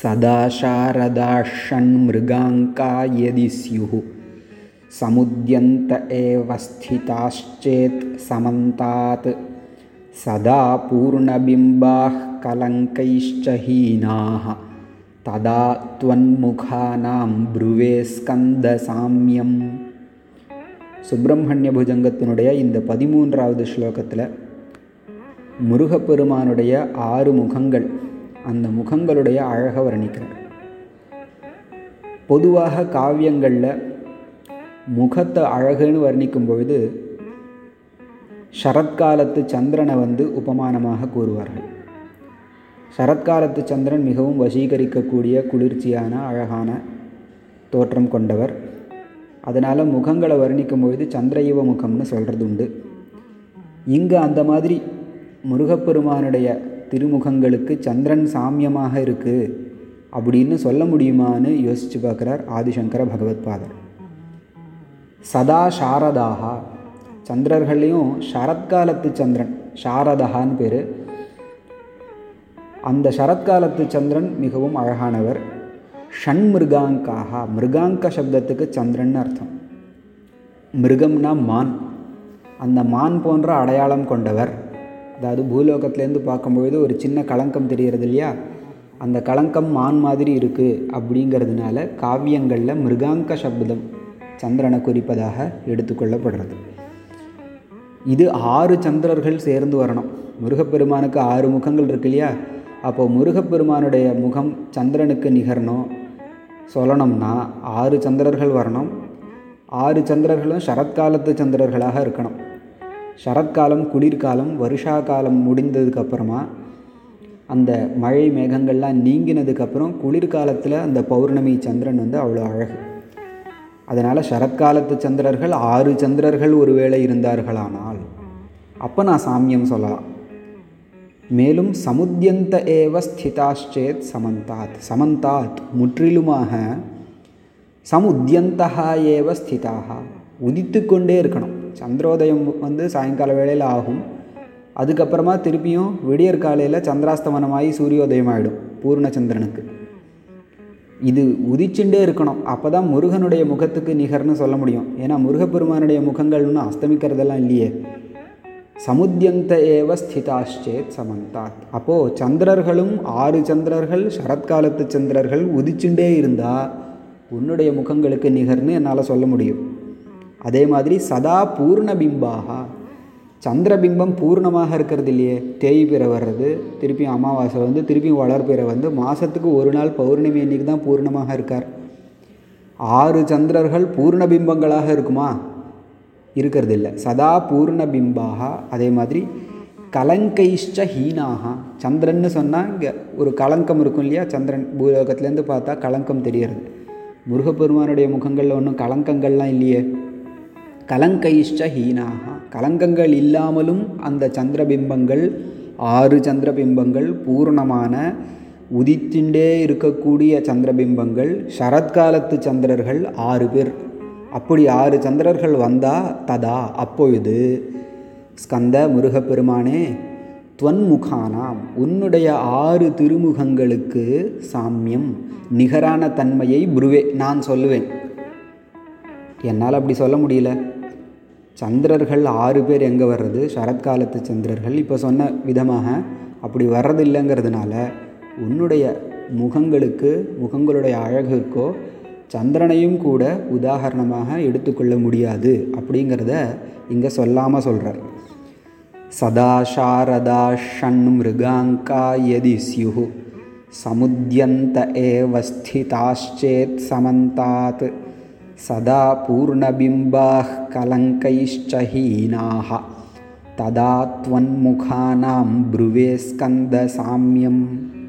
सदा शारदाः षण्मृगाङ्का यदि स्युः समुद्यन्त एव स्थिताश्चेत् समन्तात् सदा पूर्णबिम्बाः कलङ्कैश्च हीनाः तदा त्वन्मुखानां ब्रुवे ஸ்கந்தசாமியம் சுப்பிரமணிய புஜங்கத்தினுடைய இந்த பதிமூன்றாவது ஸ்லோகத்தில் முருகப்பெருமானுடைய ஆறு முகங்கள் அந்த முகங்களுடைய அழகை வர்ணிக்கிறார். பொதுவாக காவியங்களில் முகத்தை அழகுன்னு வர்ணிக்கும் பொழுது சரத்காலத்து சந்திரனை வந்து உபமானமாக கூறுவார்கள். சரத்காலத்து சந்திரன் மிகவும் வசீகரிக்கக்கூடிய குளிர்ச்சியான அழகான தோற்றம் கொண்டவர். அதனால் முகங்களை வர்ணிக்கும் பொழுது சந்திரயுவ முகம்னு சொல்கிறது உண்டு இங்கே அந்த மாதிரி முருகப்பெருமானுடைய திருமுகங்களுக்கு சந்திரன் சாமியமாக இருக்குது அப்படின்னு சொல்ல முடியுமான்னு யோசித்து பார்க்குறார் ஆதிசங்கர பகவத்பாதர். சதா சாரதாக சந்திரர்களையும் சரத்காலத்து சந்திரன் சாரதகான்னு பேர். அந்த சரத்காலத்து சந்திரன் மிகவும் அழகானவர். ஷண்மிருகாங்காக மிருகாங்க சப்தத்துக்கு சந்திரன் அர்த்தம். மிருகம்னா மான். அந்த மான் போன்ற அடையாளம் கொண்டவர். அதாவது பூலோகத்துலேருந்து பார்க்கும்பொழுது ஒரு சின்ன களங்கம் தெரிகிறது இல்லையா? அந்த களங்கம் மான் மாதிரி இருக்குது அப்படிங்கிறதுனால காவியங்களில் மிருகாங்க சப்தம் சந்திரனை குறிப்பதாக எடுத்துக்கொள்ளப்படுறது. இது ஆறு சந்திரர்கள் சேர்ந்து வரணும். முருகப்பெருமானுக்கு ஆறு முகங்கள் இருக்கு இல்லையா? அப்போ முருகப்பெருமானுடைய முகம் சந்திரனுக்கு நிகரணும். சொல்லணும்னா ஆறு சந்திரர்கள் வரணும். ஆறு சந்திரர்களும் சரத்காலத்து சந்திரர்களாக இருக்கணும். சரத்காலம் குளிர்காலம் வருஷா காலம் முடிந்ததுக்கப்புறமா அந்த மழை மேகங்கள்லாம் நீங்கினதுக்கப்புறம் குளிர்காலத்தில் அந்த பௌர்ணமி சந்திரன் வந்து அவ்வளோ அழகு. அதனால் சரத்காலத்து சந்திரர்கள் ஆறு சந்திரர்கள் ஒருவேளை இருந்தார்களானால் அப்போ நான் சாமியம் சொல்லலாம். மேலும் சமுத்தியந்த ஏவ ஸ்திதாச்சேத் சமந்தாத். சமந்தாத் முற்றிலுமாக சமுத்தியந்தகா ஏவ ஸ்திதாக உதித்து கொண்டே இருக்கணும். சந்திரோதயம் வந்து சாயங்கால வேளையில் ஆகும். அதுக்கப்புறமா திருப்பியும் விடியற் காலையில் சந்திராஸ்தமனமாகி சூரியோதயம் ஆகிடும் பூர்ணச்சந்திரனுக்கு. இது உதிச்சுட்டே இருக்கணும். அப்போ தான் முருகனுடைய முகத்துக்கு நிகர்னு சொல்ல முடியும். ஏன்னா முருகப்பெருமானுடைய முகங்கள் அஸ்தமிக்கிறதெல்லாம் இல்லையே. சமுத்தியந்த ஏவ ஸ்திதாஷ்சேத் சமந்தாத். அப்போது சந்திரர்களும் ஆறு சந்திரர்கள் சரத்காலத்து சந்திரர்கள் உதிச்சுட்டே இருந்தால் உன்னுடைய முகங்களுக்கு நிகர்னு என்னால் சொல்ல முடியும். அதே மாதிரி சதா பூர்ணபிம்பாகா. சந்திரபிம்பம் பூர்ணமாக இருக்கிறது இல்லையே தேய்பிறை வர்றது திருப்பியும் அமாவாசை வந்து திருப்பியும் வளர்பிறை வந்து மாதத்துக்கு ஒரு நாள் பௌர்ணமி அன்னைக்கு தான் பூர்ணமாக இருக்கார். ஆறு சந்திரர்கள் பூர்ணபிம்பங்களாக இருக்குமா? இருக்கிறது இல்லை சதா பூர்ணபிம்பாக. அதே மாதிரி கலங்கைஷ்ட ஹீனாக. சந்திரன்னு சொன்னால் இங்கே ஒரு கலங்கம் இருக்கும் இல்லையா? சந்திரன் பூலோகத்துலேருந்து பார்த்தா கலங்கம் தெரியறது முருகப்பெருமானுடைய முகங்களில் ஒன்றும் கலங்கங்கள்லாம் இல்லையே. கலங்கைஷ்ட ஹீனாக. கலங்கங்கள் இல்லாமலும் அந்த சந்திரபிம்பங்கள் ஆறு சந்திரபிம்பங்கள் பூர்ணமான உதித்துண்டே இருக்கக்கூடிய சந்திரபிம்பங்கள் சரத்காலத்து சந்திரர்கள் ஆறு பேர். அப்படி ஆறு சந்திரர்கள் வந்தால் ததா. அப்பொழுது ஸ்கந்த முருகப்பெருமானே துவன்முகானாம். உன்னுடைய ஆறு திருமுகங்களுக்கு சாமியம் நிகரான தன்மையை புருவே. நான் சொல்லுவேன். என்னால் அப்படி சொல்ல முடியல. சந்திரர்கள் ஆறு பேர் எங்கே வர்றது? சரத்காலத்து சந்திரர்கள். இப்போ சொன்ன விதமாக அப்படி வர்றதில்லைங்கிறதுனால உன்னுடைய முகங்களுக்கு முகங்களுடைய அழகுக்கோ சந்திரனையும் கூட உதாரணமாக எடுத்துக்கொள்ள முடியாது அப்படிங்கிறத இங்கே சொல்லாமல் சொல்கிறார் சதா சாரதா ஷண் மிருகாங்கா யதி ஸ்யு சமுத்தியந்த ஏவ ஸ்திதாச்சேத் சமந்தாத். सदा पूर्णबिम्बाः कलङ्कैश्च हीनाः। तदा त्वन्मुखानां ब्रुवे स्कन्दसाम्यम्।